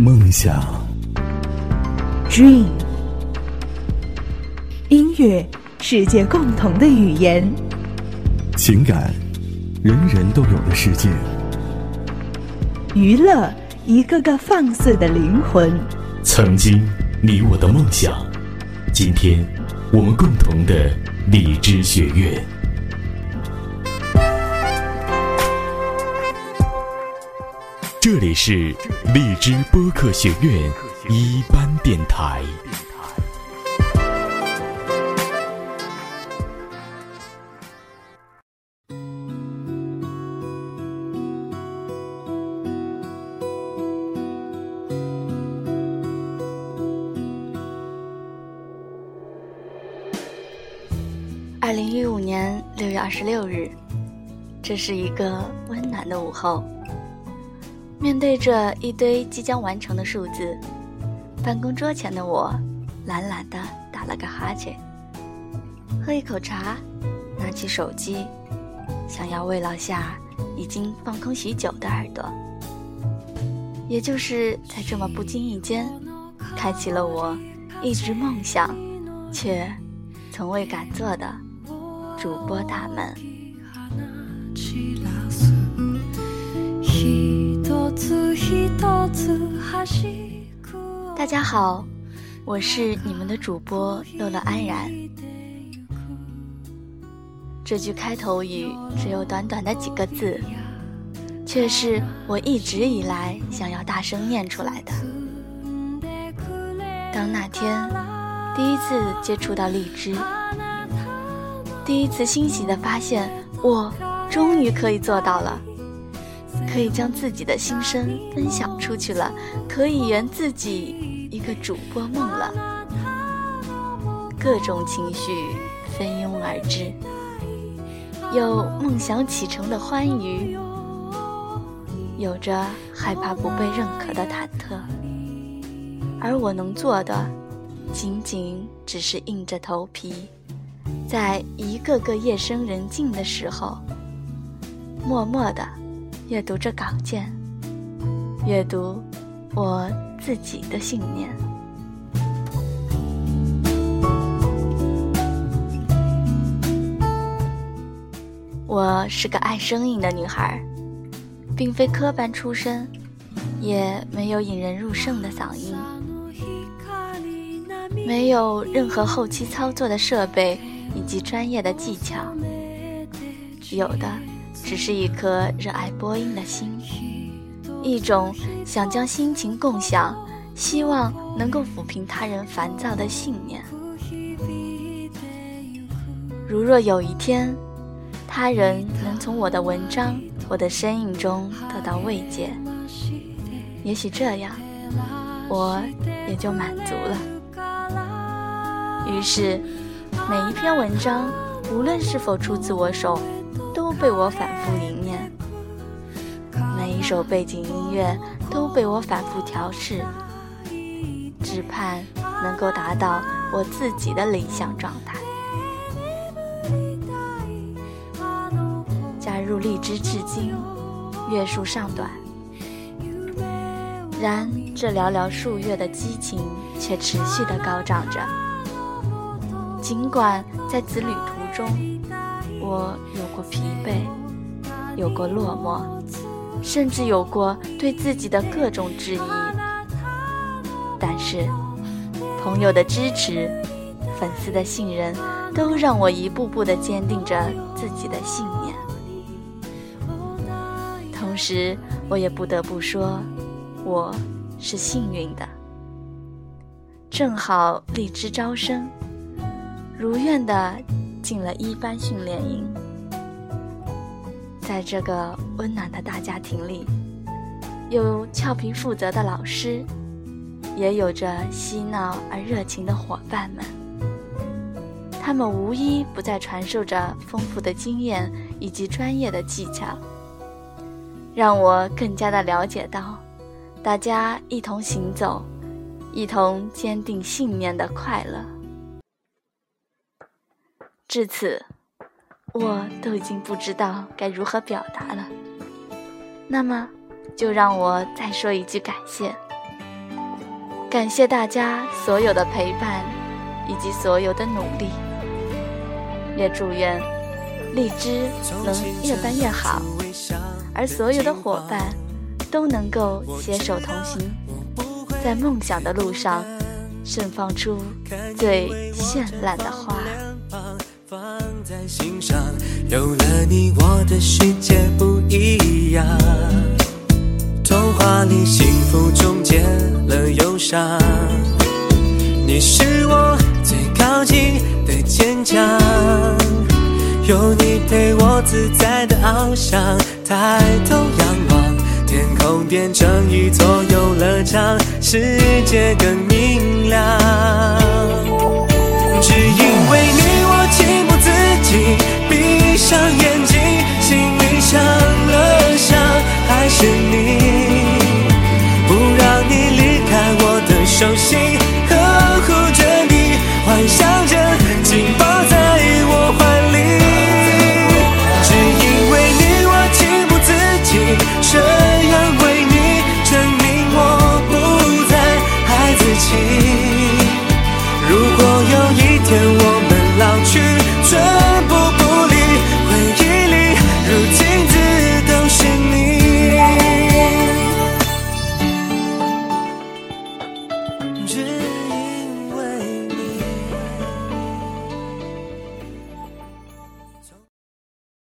梦想，Dream。音乐，世界共同的语言。情感，人人都有的世界。娱乐，一个个放肆的灵魂。曾经，你我的梦想。今天，我们共同的荔枝学院。这里是荔枝播客学院一班电台。二零一五年六月二十六日，这是一个温暖的午后。面对着一堆即将完成的数字，办公桌前的我懒懒地打了个哈欠，喝一口茶，拿起手机，想要慰劳下已经放空许久的耳朵。也就是在这么不经意间，开启了我一直梦想却从未敢做的主播大门。大家好，我是你们的主播乐乐安然。这句开头语只有短短的几个字，却是我一直以来想要大声念出来的。当那天第一次接触到荔枝，第一次欣喜的发现，我终于可以做到了。可以将自己的心声分享出去了，可以圆自己一个主播梦了。各种情绪蜂拥而至，有梦想启程的欢愉，有着害怕不被认可的忐忑。而我能做的，仅仅只是硬着头皮，在一个个夜深人静的时候，默默的。阅读着稿件，阅读我自己的信念。我是个爱声音的女孩，并非科班出身，也没有引人入胜的嗓音，没有任何后期操作的设备以及专业的技巧，有的。只是一颗热爱播音的心，一种想将心情共享、希望能够抚平他人烦躁的信念。如若有一天，他人能从我的文章、我的身影中得到慰藉，也许这样，我也就满足了。于是，每一篇文章，无论是否出自我手。都被我反复吟念，每一首背景音乐都被我反复调试，只盼能够达到我自己的理想状态。加入荔枝至今，月数尚短，然这寥寥数月的激情却持续的高涨着。尽管在此旅途中，我有过疲惫，有过落寞，甚至有过对自己的各种质疑。但是，朋友的支持，粉丝的信任，都让我一步步地坚定着自己的信念。同时，我也不得不说，我是幸运的，正好荔枝招生，如愿的。进了一班训练营，在这个温暖的大家庭里，有俏皮负责的老师，也有着嬉闹而热情的伙伴们。他们无一不在传授着丰富的经验以及专业的技巧，让我更加的了解到，大家一同行走，一同坚定信念的快乐。至此，我都已经不知道该如何表达了。那么，就让我再说一句感谢：感谢大家所有的陪伴以及所有的努力，也祝愿荔枝能越办越好，而所有的伙伴都能够携手同行，在梦想的路上盛放出最绚烂的花。在心上有了你，我的世界不一样。童话里幸福终结了忧伤，你是我最靠近的坚强，有你陪我自在的翱翔，抬头仰望，天空变成一座游乐场，世界更明亮。手心。